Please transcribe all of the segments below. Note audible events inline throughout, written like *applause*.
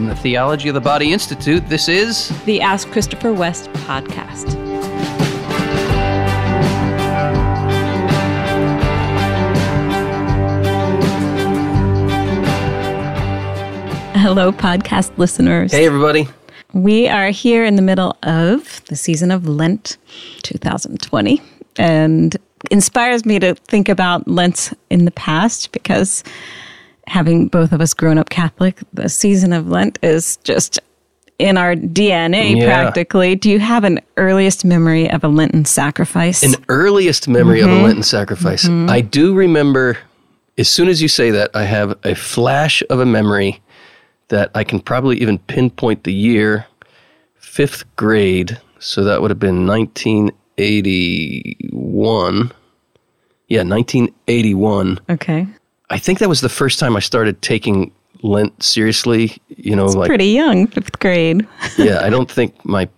From the Theology of the Body Institute, this is the Ask Christopher West podcast. Hello, podcast listeners. Hey, everybody. We are here in the middle of the season of Lent 2020 and inspires me to think about Lent in the past because having both of us grown up Catholic, the season of Lent is just in our DNA yeah. practically. Do you have an earliest memory of a Lenten sacrifice? An earliest memory mm-hmm. of a mm-hmm. Lenten sacrifice. Mm-hmm. I do remember, as soon as you say that, I have a flash of a memory that I can probably even pinpoint the year, fifth grade. So that would have been 1981. Yeah, 1981. Okay. I think that was the first time I started taking Lent seriously. You know, it's like pretty young, fifth grade. *laughs* yeah, I don't think my.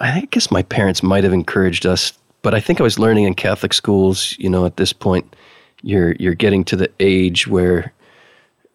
I guess my parents might have encouraged us, but I think I was learning in Catholic schools. You know, at this point, you're you're getting to the age where.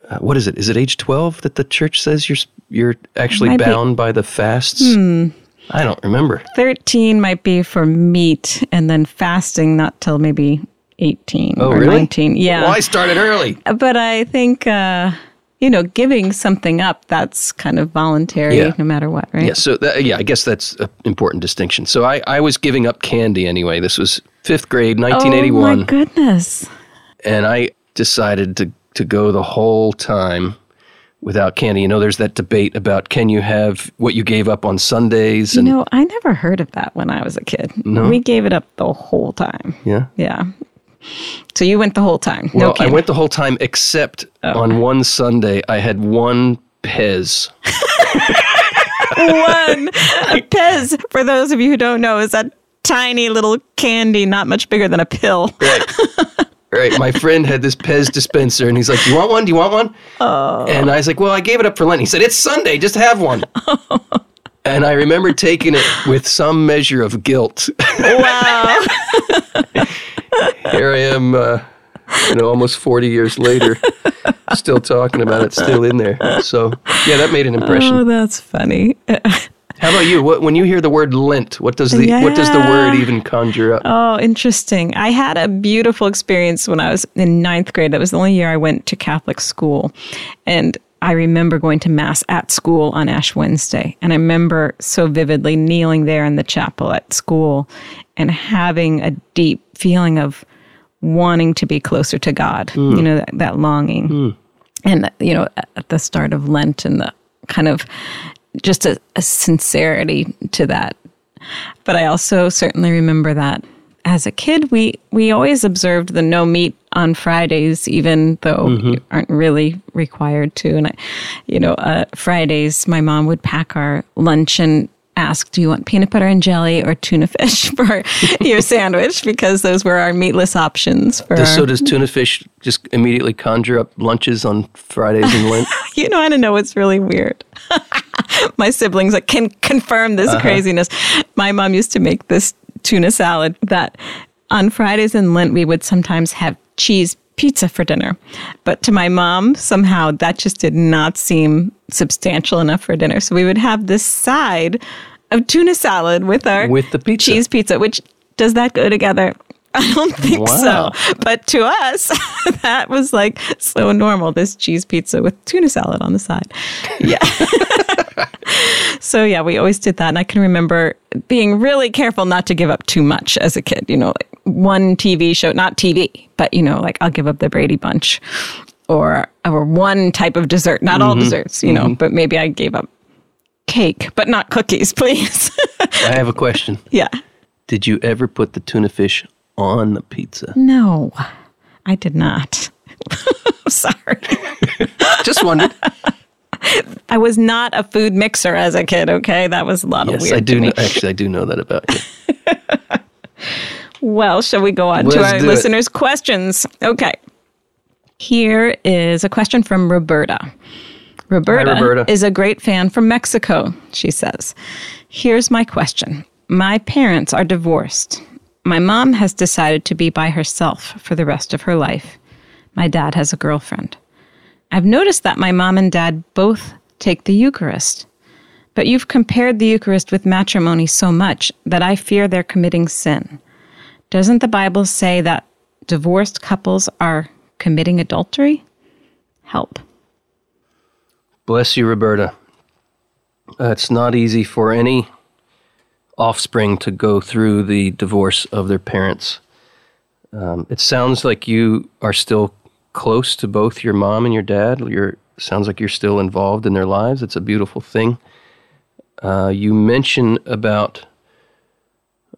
Uh, what is it? Is it age twelve that the church says you're you're actually bound be. by the fasts? Hmm. I don't remember. 13 might be for meat and then fasting not till maybe 18 oh, or really? 19. Yeah. Well, I started early. But I think, uh, you know, giving something up, that's kind of voluntary yeah. no matter what, right? Yeah. So, that, yeah, I guess that's an important distinction. So I, I was giving up candy anyway. This was fifth grade, 1981. Oh, my goodness. And I decided to, to go the whole time without candy. You know, there's that debate about can you have what you gave up on Sundays? And, you know, I never heard of that when I was a kid. No? We gave it up the whole time. Yeah. Yeah. So you went the whole time. Well, no I went the whole time except oh. on one Sunday I had one Pez. one Pez. For those of you who don't know, is that tiny little candy, not much bigger than a pill. Right. *laughs* right. My friend had this Pez dispenser, and he's like, "Do you want one? Do you want one?" Oh. And I was like, "Well, I gave it up for Lent." He said, "It's Sunday. Just have one." *laughs* And I remember taking it with some measure of guilt. Wow. *laughs* Here I am, uh, you know, almost 40 years later, still talking about it, still in there. So, yeah, that made an impression. Oh, that's funny. How about you? What, when you hear the word Lent, what does the yeah. what does the word even conjure up? Oh, interesting. I had a beautiful experience when I was in ninth grade. That was the only year I went to Catholic school, and I remember going to Mass at school on Ash Wednesday. And I remember so vividly kneeling there in the chapel at school and having a deep feeling of wanting to be closer to God, mm. you know, that, that longing. Mm. And, you know, at the start of Lent and the kind of just a, a sincerity to that. But I also certainly remember that as a kid, we we always observed the no meat on Fridays, even though mm-hmm. you aren't really required to. And I, you know, uh, Fridays, my mom would pack our lunch and ask, "Do you want peanut butter and jelly or tuna fish *laughs* for your *laughs* sandwich?" Because those were our meatless options. For so does tuna fish just immediately conjure up lunches on Fridays and Lent? *laughs* you know, I don't know. It's really weird. my siblings can confirm this uh-huh. craziness. My mom used to make this tuna salad that on Fridays in Lent, we would sometimes have cheese pizza for dinner. But to my mom, somehow that just did not seem substantial enough for dinner. So we would have this side of tuna salad with our with the pizza. cheese pizza, which does that go together? *laughs* I don't think wow. so. But to us, *laughs* that was like so normal this cheese pizza with tuna salad on the side. *laughs* Yeah. so, yeah, we always did that. And I can remember being really careful not to give up too much as a kid. You know, like one TV show, not TV, but, you know, like I'll give up the Brady Bunch or, or one type of dessert, not mm-hmm. all desserts, you know, mm-hmm. but maybe I gave up cake, but not cookies, *laughs* please. I have a question. Yeah. Did you ever put the tuna fish on the pizza? No, I did not. *laughs* Sorry. *laughs* Just wondered. I was not a food mixer as a kid. Okay, that was a lot yes, of weird. I do. Know, actually, I do know that about you. Well, shall we go on Let's to our listeners' it. questions? Okay. Here is a question from Roberta. Roberta, Hi, Roberta is a great fan from Mexico. She says, "Here's my question. My parents are divorced. My mom has decided to be by herself for the rest of her life. My dad has a girlfriend. I've noticed that my mom and dad both Take the Eucharist. But you've compared the Eucharist with matrimony so much that I fear they're committing sin. Doesn't the Bible say that divorced couples are committing adultery? Help. Bless you, Roberta. Uh, it's not easy for any offspring to go through the divorce of their parents. Um, it sounds like you are still close to both your mom and your dad. You're sounds like you're still involved in their lives. It's a beautiful thing. Uh, you mentioned about.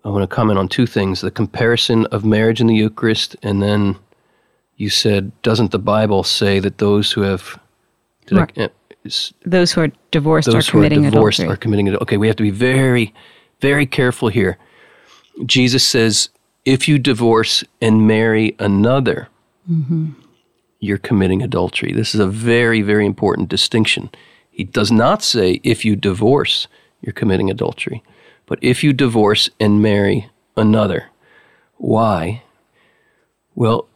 I want to comment on two things: the comparison of marriage and the Eucharist, and then you said, "Doesn't the Bible say that those who have I, uh, those who are divorced those are committing who are divorced adultery. are committing adultery?" Okay, we have to be very, very careful here. Jesus says, "If you divorce and marry another." Mm-hmm you're committing adultery. This is a very, very important distinction. He does not say if you divorce, you're committing adultery, but if you divorce and marry another. Why? Well,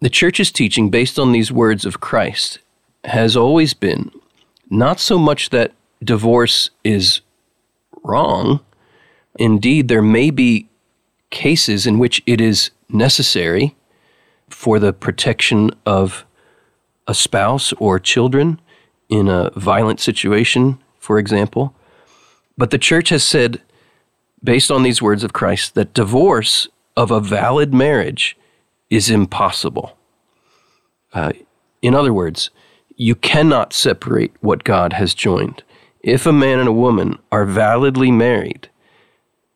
the church's teaching, based on these words of Christ, has always been not so much that divorce is wrong. Indeed, there may be cases in which it is necessary for the protection of a spouse or children in a violent situation, for example. But the church has said, based on these words of Christ, that divorce of a valid marriage is impossible. Uh, in other words, you cannot separate what God has joined. If a man and a woman are validly married,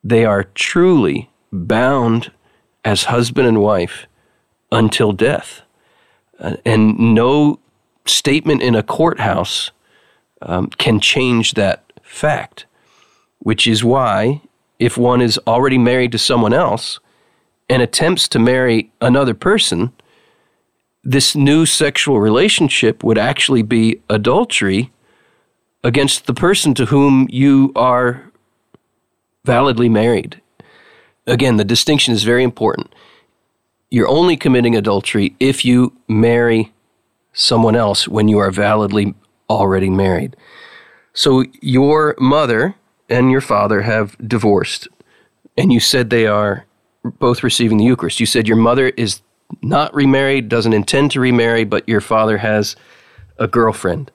they are truly bound as husband and wife until death. Uh, and no statement in a courthouse um, can change that fact, which is why if one is already married to someone else and attempts to marry another person, this new sexual relationship would actually be adultery against the person to whom you are validly married. Again, the distinction is very important you're only committing adultery if you marry someone else when you are validly already married. So your mother and your father have divorced, and you said they are both receiving the Eucharist. You said your mother is not remarried, doesn't intend to remarry, but your father has a girlfriend.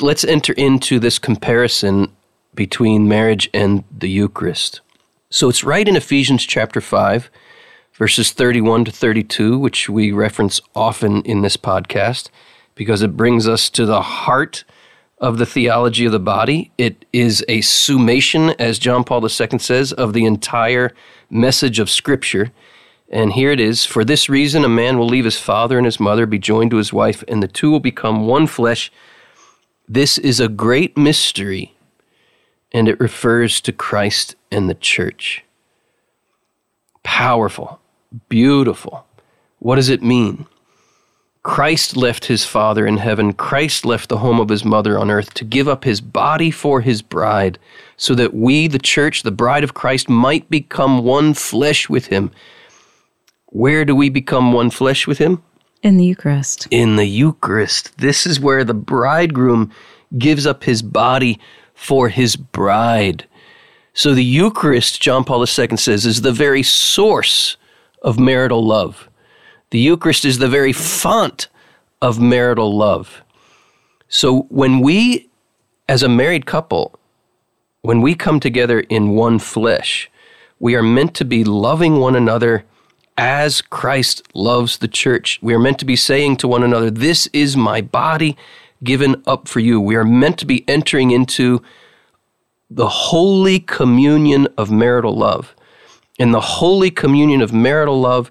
Let's enter into this comparison between marriage and the Eucharist. So it's right in Ephesians chapter 5 verses 31 to 32, which we reference often in this podcast because it brings us to the heart of the theology of the body. It is a summation, as John Paul II says, of the entire message of Scripture. And here it is For this reason, a man will leave his father and his mother, be joined to his wife, and the two will become one flesh. This is a great mystery, and it refers to Christ and the church. Powerful beautiful. What does it mean? Christ left his Father in heaven. Christ left the home of his mother on earth to give up his body for his bride, so that we, the church, the bride of Christ, might become one flesh with him. Where do we become one flesh with him? In the Eucharist. In the Eucharist. This is where the bridegroom gives up his body for his bride. So the Eucharist, John Paul II says, is the very source of marital love. The Eucharist is the very font of marital love. So when we, as a married couple, when we come together in one flesh, we are meant to be loving one another as Christ loves the church. We are meant to be saying to one another, This is my body given up for you. We are meant to be entering into the holy communion of marital love. And the holy communion of marital love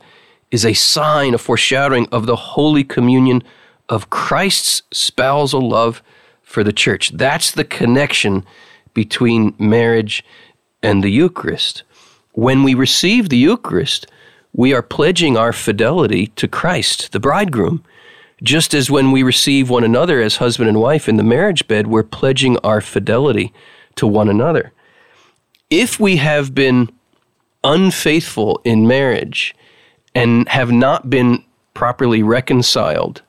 is a sign, a foreshadowing of the holy communion of Christ's spousal love for the church. That's the connection between marriage and the Eucharist. When we receive the Eucharist, we are pledging our fidelity to Christ, the bridegroom. Just as when we receive one another as husband and wife in the marriage bed, we're pledging our fidelity to one another. If we have been unfaithful in marriage and have not been properly reconciled,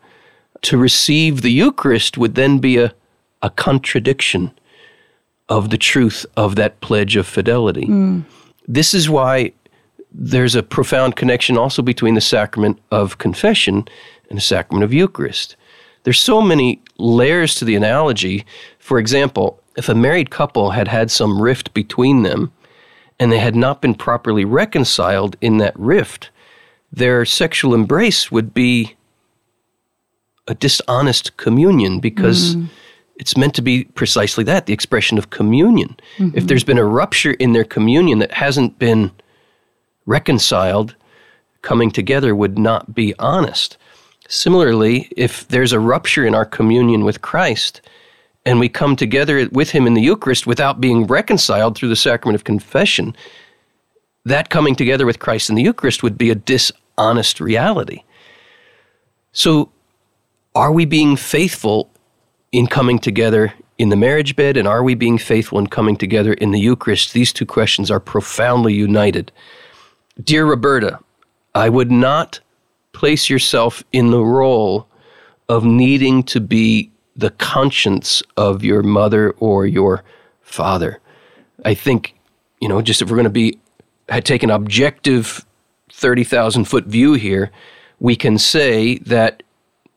to receive the Eucharist would then be a, a contradiction of the truth of that pledge of fidelity. Hmm. This is why there's a profound connection also between the sacrament of confession and the sacrament of Eucharist. There's so many layers to the analogy. For example, if a married couple had had some rift between them and they had not been properly reconciled in that rift, their sexual embrace would be a dishonest communion because mm. it's meant to be precisely that the expression of communion. If mm-hmm. there's been a rupture in their communion that hasn't been reconciled, coming together would not be honest. Similarly, if there's a rupture in our communion with Christ and we come together with Him in the Eucharist without being reconciled through the sacrament of confession, that coming together with Christ in the Eucharist would be a dishonest reality. So, are we being faithful in coming together in the marriage bed, and are we being faithful in coming together in the Eucharist? These two questions are profoundly united. Dear Roberta, I would not place yourself in the role of needing to be the conscience of your mother or your father. I think, you know, just if we're going to be had take an objective 30,000 foot view here, we can say that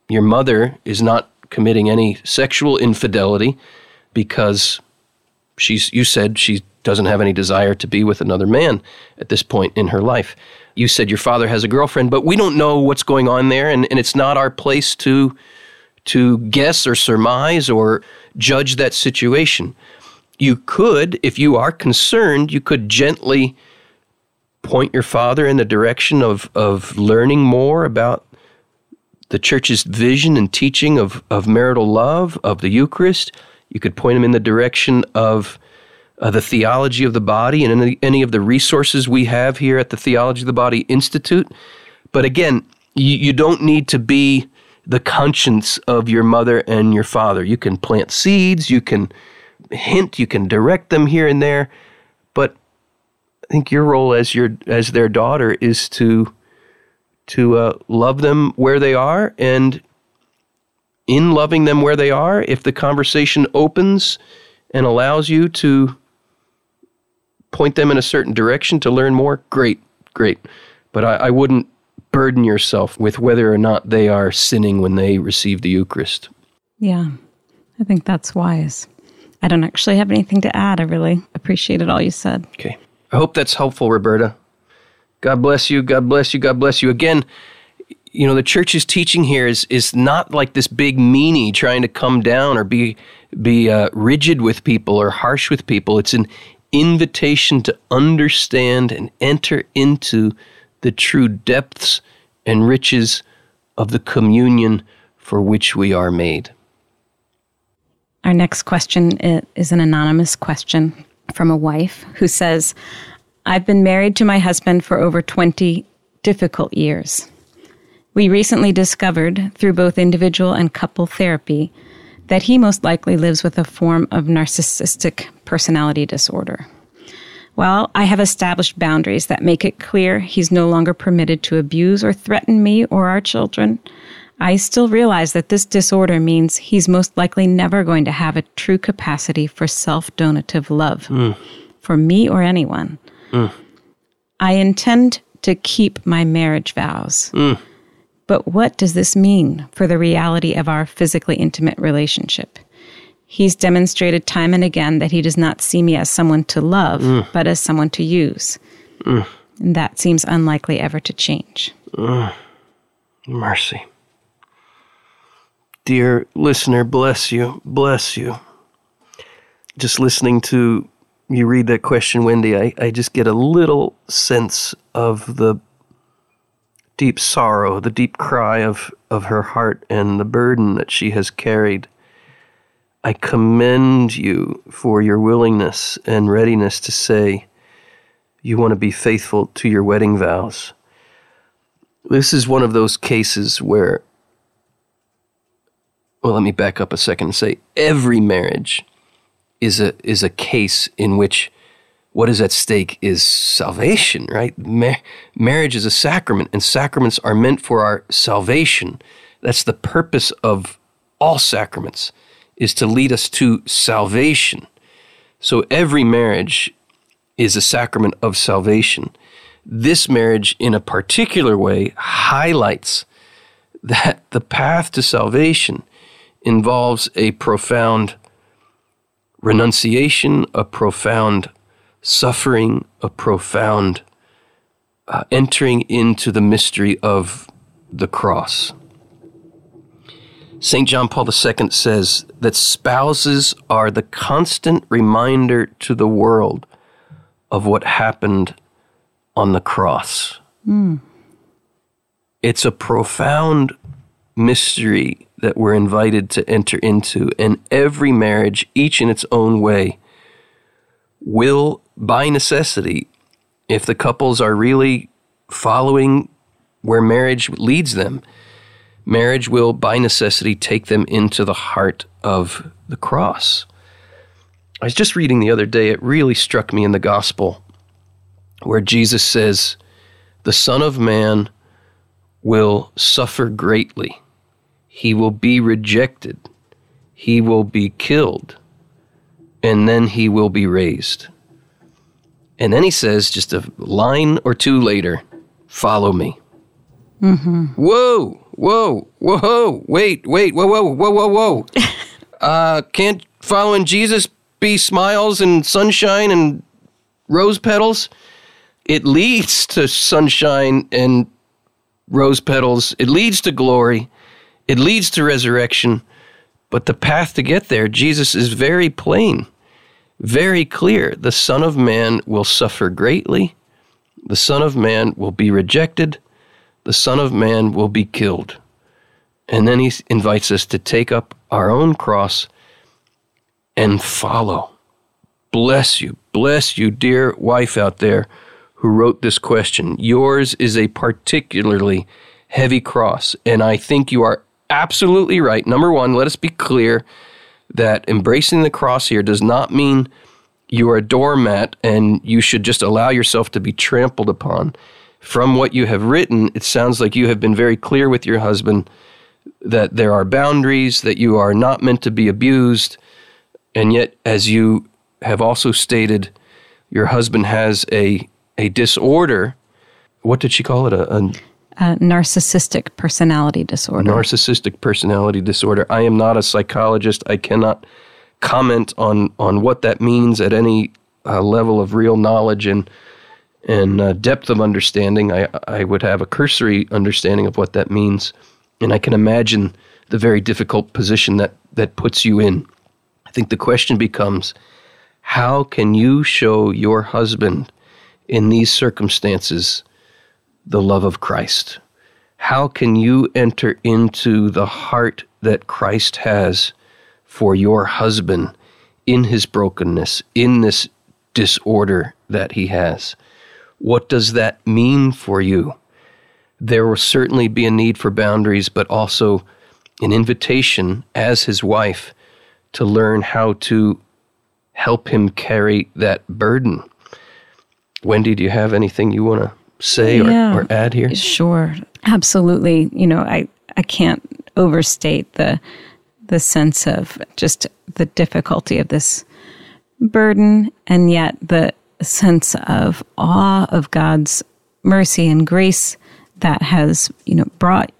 your mother is not committing any sexual infidelity because she's you said she doesn't have any desire to be with another man at this point in her life. You said your father has a girlfriend, but we don't know what's going on there and, and it's not our place to to guess or surmise or judge that situation. You could, if you are concerned, you could gently point your father in the direction of, of learning more about the church's vision and teaching of, of marital love, of the Eucharist. You could point him in the direction of uh, the theology of the body and any, any of the resources we have here at the Theology of the Body Institute. But again, you, you don't need to be the conscience of your mother and your father. You can plant seeds, you can hint, you can direct them here and there, I think your role as your as their daughter is to to uh, love them where they are, and in loving them where they are, if the conversation opens and allows you to point them in a certain direction to learn more, great, great. But I, I wouldn't burden yourself with whether or not they are sinning when they receive the Eucharist. Yeah, I think that's wise. I don't actually have anything to add. I really appreciated all you said. Okay. I hope that's helpful, Roberta. God bless you. God bless you. God bless you. Again, you know, the church's teaching here is is not like this big meanie trying to come down or be be uh, rigid with people or harsh with people. It's an invitation to understand and enter into the true depths and riches of the communion for which we are made. Our next question is an anonymous question from a wife who says, I've been married to my husband for over 20 difficult years. We recently discovered, through both individual and couple therapy, that he most likely lives with a form of narcissistic personality disorder. Well, I have established boundaries that make it clear he's no longer permitted to abuse or threaten me or our children. I still realize that this disorder means he's most likely never going to have a true capacity for self donative love mm. for me or anyone. Mm. I intend to keep my marriage vows. Mm. But what does this mean for the reality of our physically intimate relationship? He's demonstrated time and again that he does not see me as someone to love, but as someone to use. And that seems unlikely ever to change. Mercy. Dear listener, bless you, bless you. Just listening to you read that question, Wendy, I, I just get a little sense of the deep sorrow, the deep cry of, of her heart and the burden that she has carried. I commend you for your willingness and readiness to say you want to be faithful to your wedding vows. This is one of those cases where, well, let me back up a second and say every marriage is a is a case in which what is at stake is salvation, right? Ma- marriage is a sacrament, and sacraments are meant for our salvation. That's the purpose of all sacraments, is to lead us to salvation. So every marriage is a sacrament of salvation. This marriage, in a particular way, highlights that the path to salvation involves a profound renunciation, a profound suffering, a profound uh, entering into the mystery of the cross. St. John Paul II says that spouses are the constant reminder to the world of what happened on the cross. Mm. It's a profound mystery that we're invited to enter into, and every marriage, each in its own way, will, by necessity, if the couples are really following where marriage leads them, marriage will, by necessity, take them into the heart of the cross. I was just reading the other day, it really struck me in the gospel where Jesus says, The Son of Man will suffer greatly, he will be rejected, he will be killed, and then he will be raised. And then he says, just a line or two later, Follow me. Mm-hmm. Whoa, whoa, whoa, wait, wait, whoa, whoa, whoa, whoa, whoa. *laughs* uh, can't following Jesus be smiles and sunshine and rose petals? It leads to sunshine and rose petals. It leads to glory. It leads to resurrection. But the path to get there, Jesus is very plain, very clear. The Son of Man will suffer greatly. The Son of Man will be rejected the Son of Man will be killed. And then he invites us to take up our own cross and follow. Bless you, bless you, dear wife out there who wrote this question. Yours is a particularly heavy cross, and I think you are absolutely right. Number one, let us be clear that embracing the cross here does not mean you are a doormat and you should just allow yourself to be trampled upon from what you have written, it sounds like you have been very clear with your husband that there are boundaries, that you are not meant to be abused. And yet, as you have also stated, your husband has a, a disorder. What did she call it? A, a, a narcissistic personality disorder. Narcissistic personality disorder. I am not a psychologist. I cannot comment on, on what that means at any uh, level of real knowledge and and uh, depth of understanding. I, I would have a cursory understanding of what that means. And I can imagine the very difficult position that, that puts you in. I think the question becomes how can you show your husband in these circumstances the love of Christ? How can you enter into the heart that Christ has for your husband in his brokenness, in this disorder that he has? What does that mean for you? There will certainly be a need for boundaries, but also an invitation as his wife to learn how to help him carry that burden. Wendy, do you have anything you want to say yeah, or, or add here? Sure. Absolutely. You know, I, I can't overstate the the sense of just the difficulty of this burden and yet the sense of awe of God's mercy and grace that has, you know, brought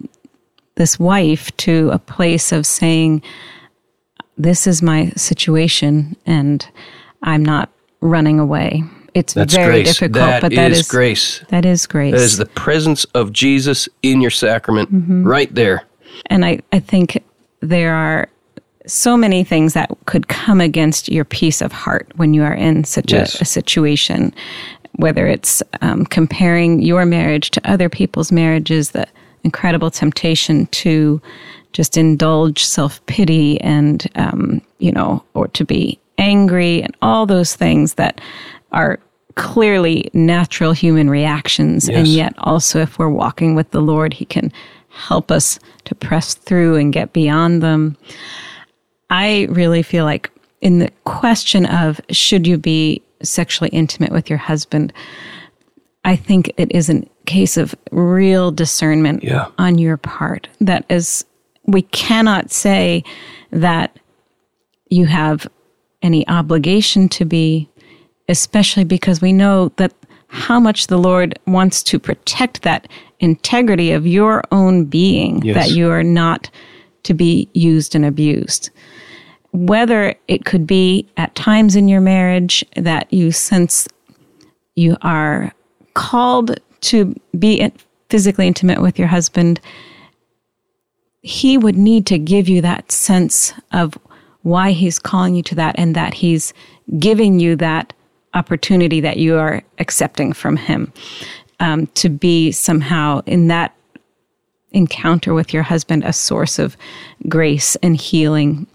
this wife to a place of saying, This is my situation and I'm not running away. It's That's very grace. difficult, that but that is, is grace. That is grace. That is the presence of Jesus in your sacrament mm-hmm. right there. And I, I think there are so many things that could come against your peace of heart when you are in such yes. a, a, situation, whether it's um, comparing your marriage to other people's marriages, the incredible temptation to just indulge self pity and, um, you know, or to be angry and all those things that are clearly natural human reactions. Yes. And yet, also, if we're walking with the Lord, He can help us to press through and get beyond them. I really feel like in the question of should you be sexually intimate with your husband, I think it is a case of real discernment yeah. on your part. That is, we cannot say that you have any obligation to be, especially because we know that how much the Lord wants to protect that integrity of your own being, Yes. that you are not to be used and abused. Whether it could be at times in your marriage that you sense you are called to be physically intimate with your husband, he would need to give you that sense of why he's calling you to that and that he's giving you that opportunity that you are accepting from him um, to be somehow in that encounter with your husband a source of grace and healing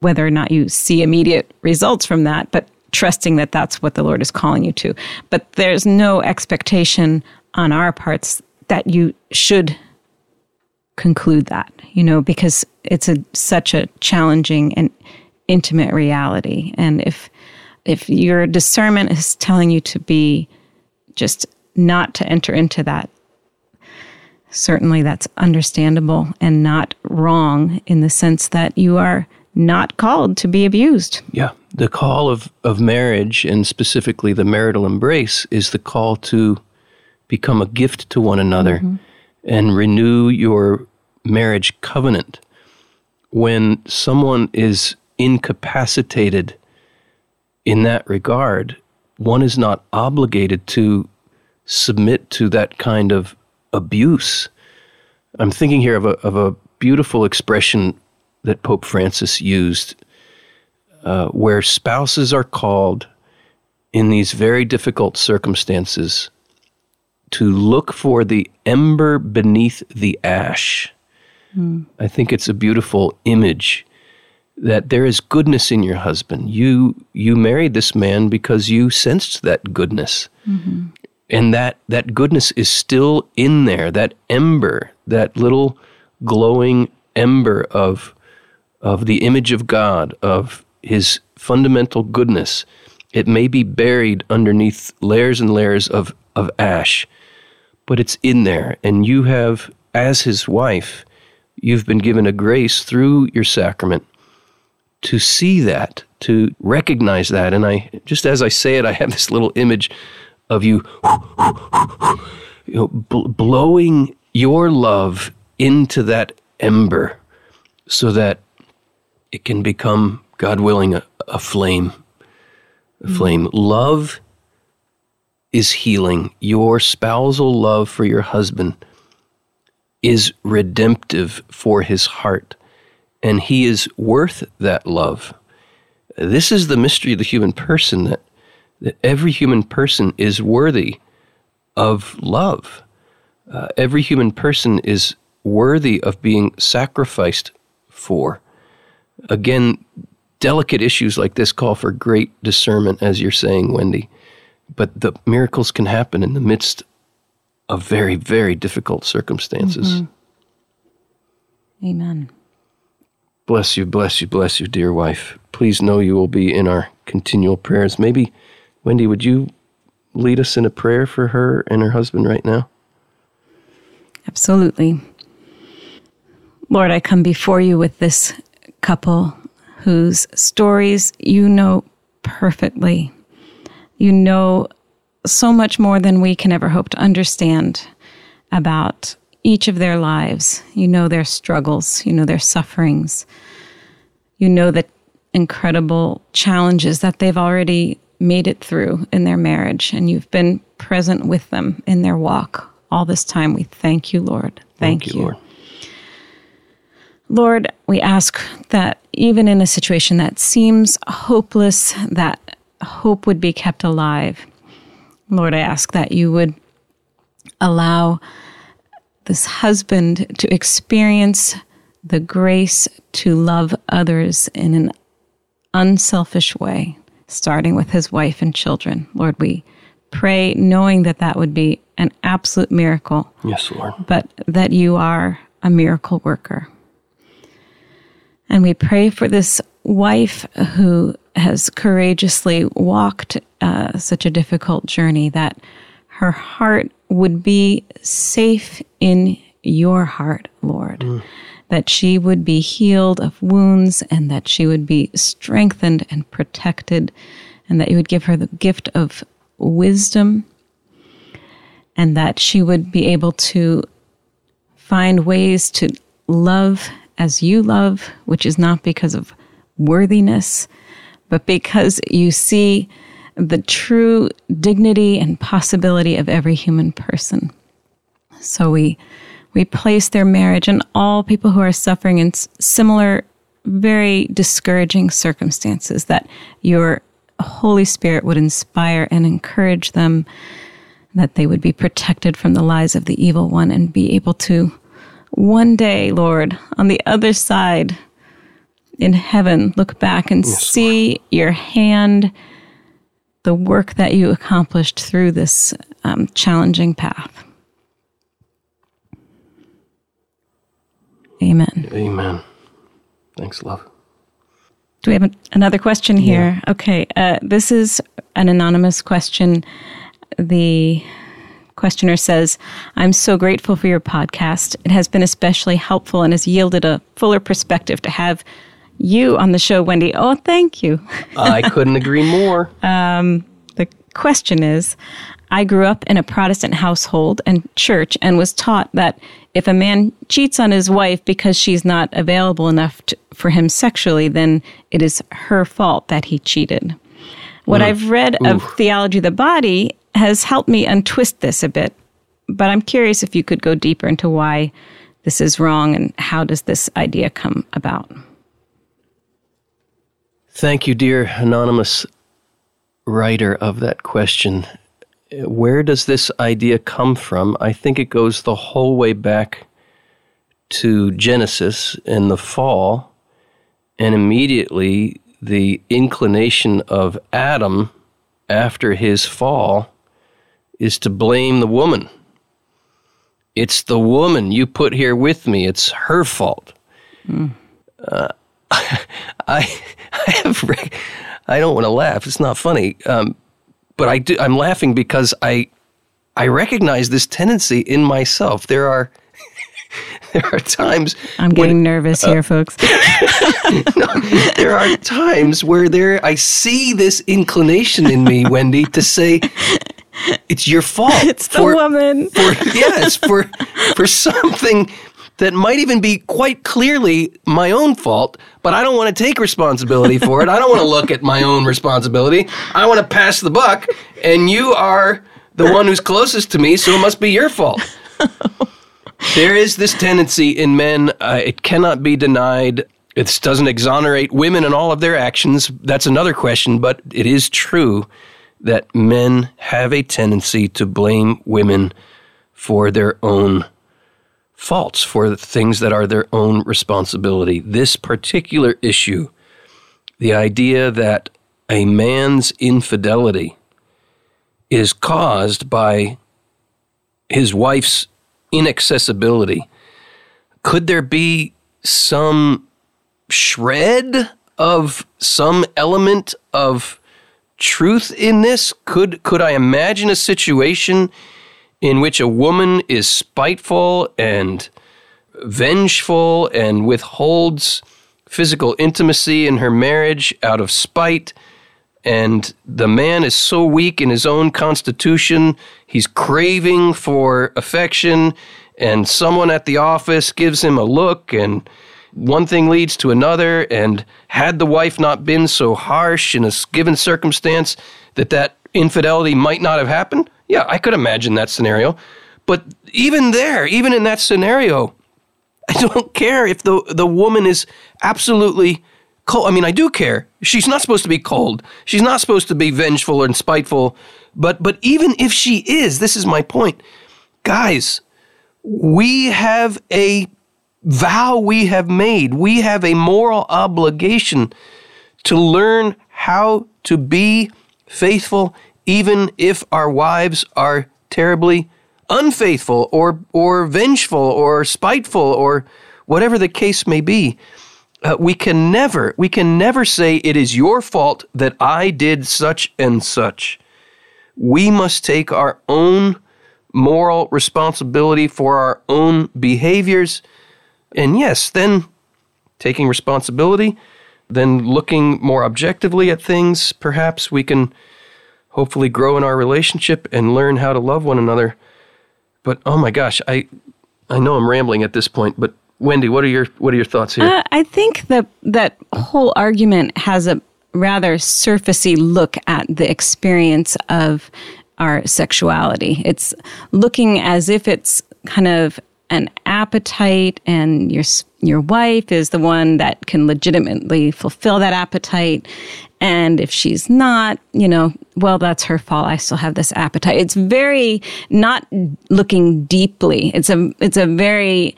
whether or not you see immediate results from that but trusting that that's what the lord is calling you to. But there's no expectation on our parts that you should conclude that you know because it's a such a challenging and intimate reality. And if if your discernment is telling you to be just not to enter into that certainly that's understandable and not wrong in the sense that you are not called to be abused Yeah. The call of, of marriage and specifically the marital embrace is the call to become a gift to one another mm-hmm. and renew your marriage covenant. When someone is incapacitated in that regard, one is not obligated to submit to that kind of abuse. I'm thinking here of a, of a beautiful expression that Pope Francis used uh, where spouses are called in these very difficult circumstances to look for the ember beneath the ash. I think it's a beautiful image that there is goodness in your husband. You you married this man because you sensed that goodness. Mm-hmm. And that that goodness is still in there, that ember, that little glowing ember of of the image of God, of his fundamental goodness. It may be buried underneath layers and layers of, of ash, but it's in there. And you have, as his wife, you've been given a grace through your sacrament to see that, to recognize that. And I, just as I say it, I have this little image of you, you know, bl- blowing your love into that ember so that it can become, God willing, a, a flame. A mm. flame. Love is healing. Your spousal love for your husband is redemptive for his heart, and he is worth that love. This is the mystery of the human person that, that every human person is worthy of love. Uh, every human person is worthy of being sacrificed for. Again, delicate issues like this call for great discernment, as you're saying, Wendy. But the miracles can happen in the midst of very, very difficult circumstances. amen Bless you, bless you, bless you, dear wife. Please know you will be in our continual prayers. Maybe, Wendy, would you lead us in a prayer for her and her husband right now? Absolutely. Lord, I come before you with this couple whose stories you know perfectly. You know so much more than we can ever hope to understand about each of their lives. You know their struggles, you know their sufferings, you know the incredible challenges that they've already made it through in their marriage, and you've been present with them in their walk all this time. We thank you, Lord. Thank, you, Lord. Lord, we ask that even in a situation that seems hopeless, that hope would be kept alive. Lord, I ask that you would allow this husband to experience the grace to love others in an unselfish way, starting with his wife and children. Lord, we pray knowing that that would be an absolute miracle Yes, Lord. but that you are a miracle worker. And we pray for this wife who has courageously walked uh, such a difficult journey, that her heart would be safe in your heart, Lord. Mm. That she would be healed of wounds and that she would be strengthened and protected, and that you would give her the gift of wisdom, and that she would be able to find ways to love as you love, which is not because of worthiness, but because you see the true dignity and possibility of every human person. So we we place their marriage and all people who are suffering in similar very discouraging circumstances that your Holy Spirit would inspire and encourage them that they would be protected from the lies of the evil one and be able to one day, Lord, on the other side in heaven, look back and yes, see your hand, the work that you accomplished through this um, challenging path. Amen. Amen. Thanks, love. Do we have another question here? Yeah. Okay. Uh, this is an anonymous question. The questioner says, I'm so grateful for your podcast. It has been especially helpful and has yielded a fuller perspective to have you on the show, Wendy. Oh, thank you. *laughs* I couldn't agree more. Um, the question is I grew up in a Protestant household and church and was taught that if a man cheats on his wife because she's not available enough to, for him sexually, then it is her fault that he cheated. What mm. I've read Oof. of theology of the body has helped me untwist this a bit, but I'm curious if you could go deeper into why this is wrong and how does this idea come about? Thank you, dear anonymous writer of that question where does this idea come from? I think it goes the whole way back to Genesis and the fall, and immediately the inclination of Adam after his fall is to blame the woman. It's the woman you put here with me. It's her fault. Mm. Uh, *laughs* I, I have. I don't want to laugh. It's not funny. Um, but I do, I'm laughing because I I recognize this tendency in myself. There are *laughs* there are times I'm getting when, nervous uh, here, folks. *laughs* no, there are times where there I see this inclination in me, Wendy, to say it's your fault. It's the for, woman. For, yes, for for something that might even be quite clearly my own fault, but I don't want to take responsibility for it. I don't want to look at my own responsibility. I want to pass the buck, and you are the one who's closest to me, so it must be your fault. *laughs* there is this tendency in men, uh, it cannot be denied. It doesn't exonerate women in all of their actions. That's another question, but it is true that men have a tendency to blame women for their own faults for things that are their own responsibility. This particular issue, the idea that a man's infidelity is caused by his wife's inaccessibility. Could there be some shred of some element of truth in this? Could could I imagine a situation in which a woman is spiteful and vengeful and withholds physical intimacy in her marriage out of spite. And the man is so weak in his own constitution, he's craving for affection, and someone at the office gives him a look, and one thing leads to another. And had the wife not been so harsh in a given circumstance, that that infidelity might not have happened? Yeah, I could imagine that scenario. But even there, even in that scenario, I don't care if the the woman is absolutely cold. I mean, I do care. She's not supposed to be cold. She's not supposed to be vengeful and spiteful. But but even if she is, this is my point. Guys, we have a vow we have made. We have a moral obligation to learn how to be faithful even if our wives are terribly unfaithful or, or vengeful or spiteful or whatever the case may be. Uh, we can never, we can never say it is your fault that I did such and such. We must take our own moral responsibility for our own behaviors. And yes, then taking responsibility, then looking more objectively at things, perhaps we can hopefully grow in our relationship and learn how to love one another. But oh my gosh, I I know I'm rambling at this point, but Wendy, what are your what are your thoughts here? Uh, I think that that whole argument has a rather surfacey look at the experience of our sexuality. It's looking as if it's kind of an appetite and your your wife is the one that can legitimately fulfill that appetite and if she's not you know well that's her fault. I still have this appetite. It's very not looking deeply. It's a it's a very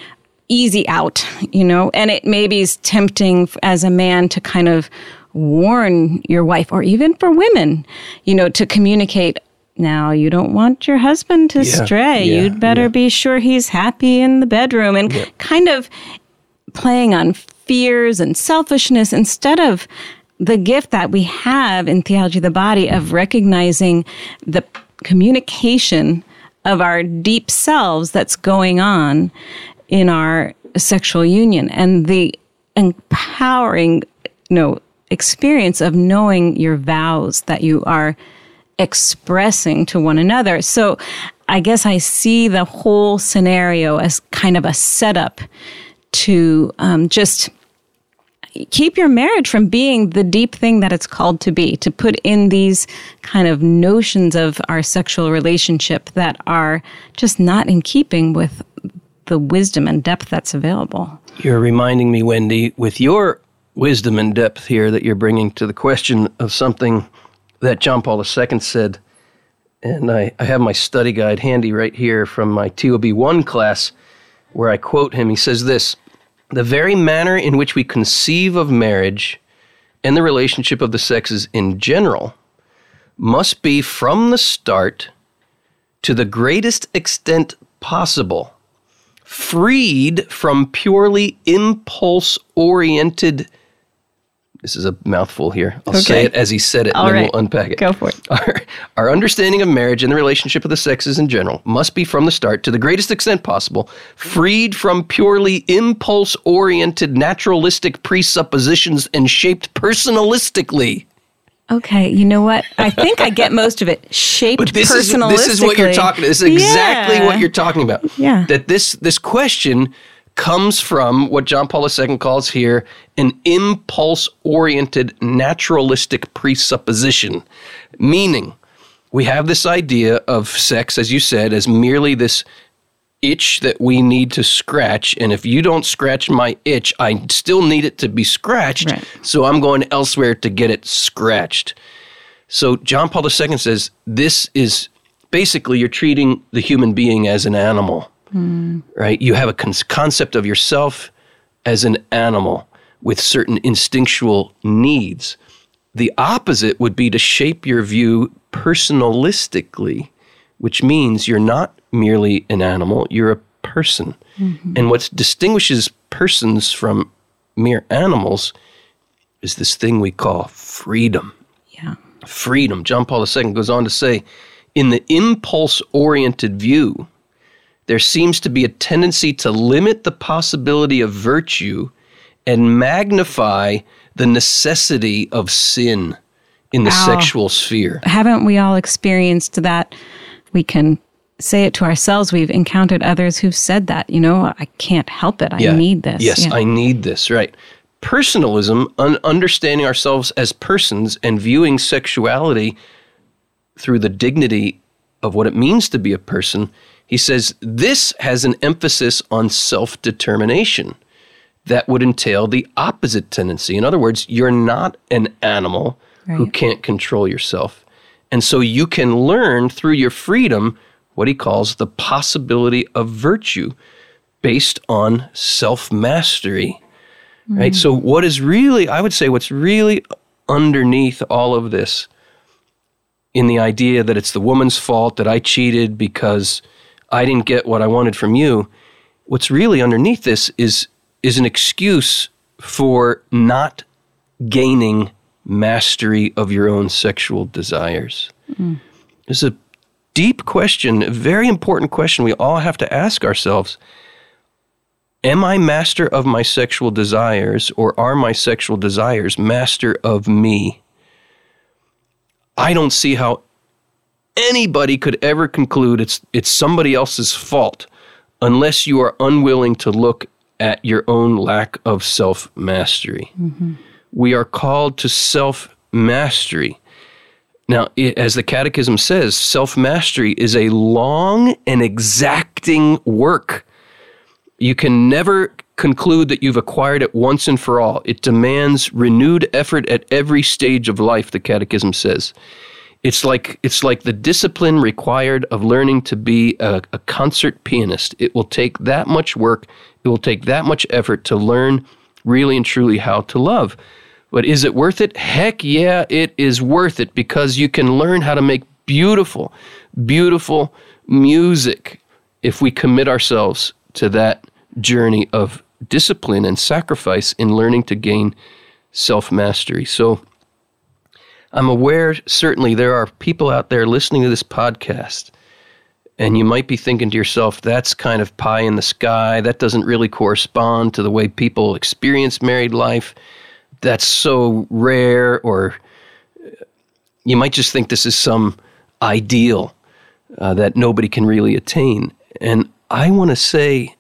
easy out you know and it maybe is tempting as a man to kind of warn your wife or even for women you know to communicate now you don't want your husband to Yeah, stray. yeah, You'd better yeah. be sure he's happy in the bedroom. And kind of playing on fears and selfishness instead of the gift that we have in theology of the body of recognizing the communication of our deep selves that's going on in our sexual union and the empowering you know experience of knowing your vows that you are expressing to one another. So I guess I see the whole scenario as kind of a setup to um, just keep your marriage from being the deep thing that it's called to be, to put in these kind of notions of our sexual relationship that are just not in keeping with the wisdom and depth that's available. You're reminding me, Wendy, with your wisdom and depth here that you're bringing to the question of something that John Paul II said. And I, I have my study guide handy right here from my TOB 1 class where I quote him. He says this The very manner in which we conceive of marriage and the relationship of the sexes in general must be from the start to the greatest extent possible freed from purely impulse oriented. This is a mouthful here. I'll say it as he said it, All and then right. we'll unpack it. Go for it. *laughs* Our, our understanding of marriage and the relationship of the sexes in general must be from the start, to the greatest extent possible, freed from purely impulse oriented naturalistic presuppositions and shaped personalistically. Okay, you know what? I think I get most of it. Shaped But this is this is what you're talking. This is exactly Yeah. what you're talking about. Yeah. That this this question comes from what John Paul II calls here an impulse oriented naturalistic presupposition, meaning we have this idea of sex, as you said, as merely this itch that we need to scratch. And if you don't scratch my itch, I still need it to be scratched. Right. So I'm going elsewhere to get it scratched. So John Paul II says this is basically you're treating the human being as an animal, right? You have a con- concept of yourself as an animal with certain instinctual needs. The opposite would be to shape your view personalistically, which means you're not merely an animal, you're a person. Mm-hmm. And what distinguishes persons from mere animals is this thing we call freedom Yeah. freedom. John Paul II goes on to say, in the impulse oriented view, there seems to be a tendency to limit the possibility of virtue and magnify the necessity of sin in the Ow. sexual sphere. Haven't we all experienced that? We can say it to ourselves. We've encountered others who've said that, you know, I can't help it. I need this. Yes, Yeah. I need this, right. Personalism, un- understanding ourselves as persons and viewing sexuality through the dignity of what it means to be a person, he says this has an emphasis on self determination. That would entail the opposite tendency. In other words, you're not an animal who can't control yourself. And so you can learn through your freedom what he calls the possibility of virtue based on self mastery. Right? Mm. So, what is really, I would say, what's really underneath all of this in the idea that it's the woman's fault that I cheated because I didn't get what I wanted from you, what's really underneath this is, is an excuse for not gaining mastery of your own sexual desires. Mm. There's a deep question, a very important question we all have to ask ourselves. Am I master of my sexual desires, or are my sexual desires master of me? I don't see how anybody could ever conclude it's, it's somebody else's fault unless you are unwilling to look at your own lack of self mastery. Mm-hmm. We are called to self mastery. Now, it, as the Catechism says, self mastery is a long and exacting work. You can never conclude that you've acquired it once and for all. It demands renewed effort at every stage of life, the Catechism says. It's like it's like the discipline required of learning to be a, a concert pianist. It will take that much work. It will take that much effort to learn really and truly how to love. But is it worth it? Heck yeah, it is worth it because you can learn how to make beautiful, beautiful music if we commit ourselves to that journey of discipline and sacrifice in learning to gain self mastery. So I'm aware, certainly, there are people out there listening to this podcast, and you might be thinking to yourself, that's kind of pie in the sky. That doesn't really correspond to the way people experience married life. That's so rare, or you might just think this is some ideal uh, that nobody can really attain. And I want to say,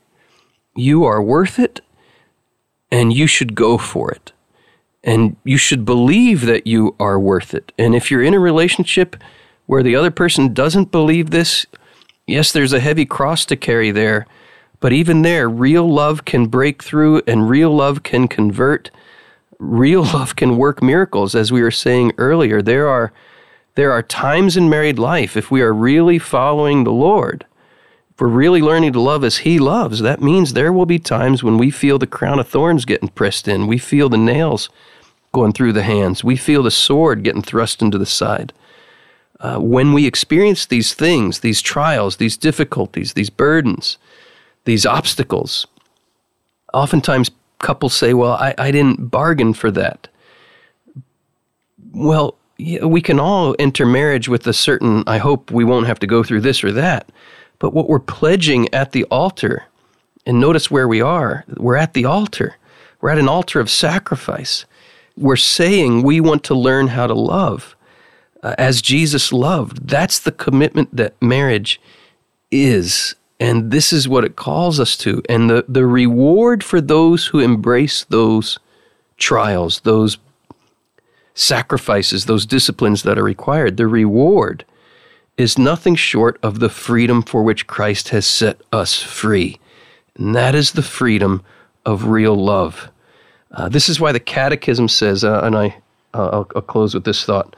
you are worth it, and you should go for it and you should believe that you are worth it. And if you're in a relationship where the other person doesn't believe this, yes, there's a heavy cross to carry there. But even there, real love can break through and real love can convert. Real *laughs* love can work miracles. As we were saying earlier, there are, there are times in married life, if we are really following the Lord, we're really learning to love as He loves, that means there will be times when we feel the crown of thorns getting pressed in. We feel the nails going through the hands. We feel the sword getting thrust into the side. Uh, when we experience these things, these trials, these difficulties, these burdens, these obstacles, oftentimes couples say, Well, I, I didn't bargain for that. Well, we can all enter marriage with a certain, I hope we won't have to go through this or that. But what we're pledging at the altar, and notice where we are, we're at the altar. We're at an altar of sacrifice we're saying we want to learn how to love uh, as Jesus loved. That's the commitment that marriage is. And this is what it calls us to. And the, the reward for those who embrace those trials, those sacrifices, those disciplines that are required, the reward is nothing short of the freedom for which Christ has set us free. And that is the freedom of real love. Uh, this is why the Catechism says, uh, and I, uh, I'll, I'll, close with this thought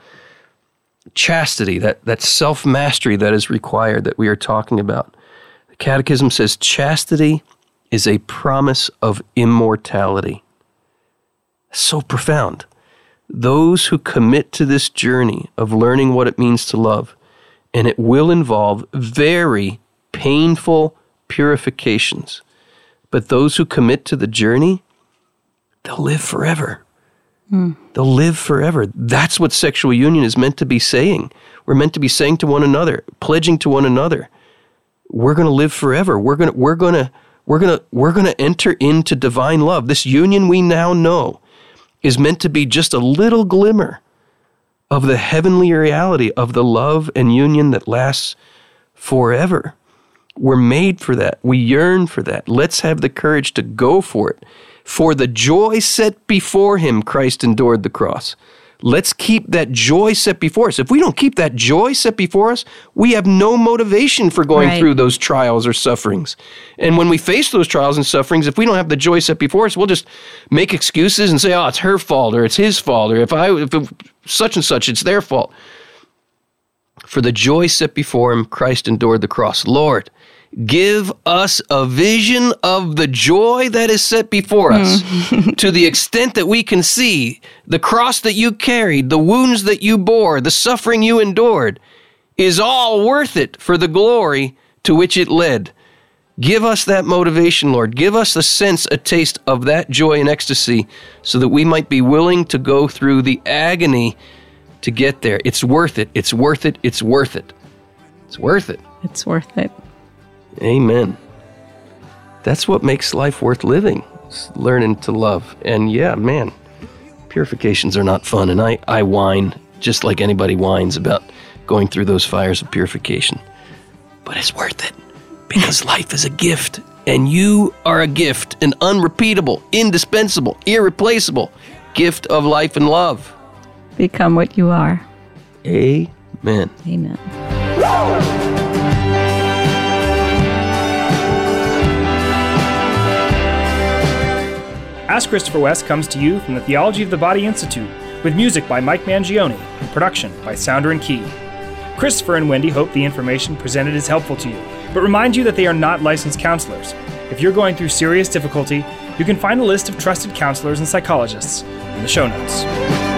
chastity, that, that self mastery that is required that we are talking about. The Catechism says chastity is a promise of immortality. So profound. Those who commit to this journey of learning what it means to love, and it will involve very painful purifications. But those who commit to the journey, they'll live forever. Mm. They'll live forever. That's what sexual union is meant to be saying. We're meant to be saying to one another, pledging to one another, we're going to live forever. We're going we're going to we're going to we're going to enter into divine love. This union we now know is meant to be just a little glimmer of the heavenly reality of the love and union that lasts forever. We're made for that. We yearn for that. Let's have the courage to go for it. For the joy set before him, Christ endured the cross. Let's keep that joy set before us. If we don't keep that joy set before us, we have no motivation for going right. through those trials or sufferings. And when we face those trials and sufferings, if we don't have the joy set before us, we'll just make excuses and say, "Oh, it's her fault or it's his fault or if I if it, such and such, it's their fault." For the joy set before him, Christ endured the cross. Lord, give us a vision of the joy that is set before us hmm. to the extent that we can see the cross that you carried, the wounds that you bore, the suffering you endured is all worth it for the glory to which it led. Give us that motivation, Lord. Give us a sense, a taste of that joy and ecstasy so that we might be willing to go through the agony to get there. It's worth it. It's worth it. It's worth it. It's worth it. It's worth it. Amen. That's what makes life worth living. learning to love. And yeah, man, purifications are not fun. And I, I whine just like anybody whines about going through those fires of purification. But it's worth it because *laughs* life is a gift. And you are a gift, an unrepeatable, indispensable, irreplaceable gift of life and love. Become what you are. Amen. Amen. Ask Christopher West comes to you from the Theology of the Body Institute, with music by Mike Mangione and production by Sounder and Key. Christopher and Wendy hope the information presented is helpful to you, but remind you that they are not licensed counselors. If you're going through serious difficulty, you can find a list of trusted counselors and psychologists in the show notes.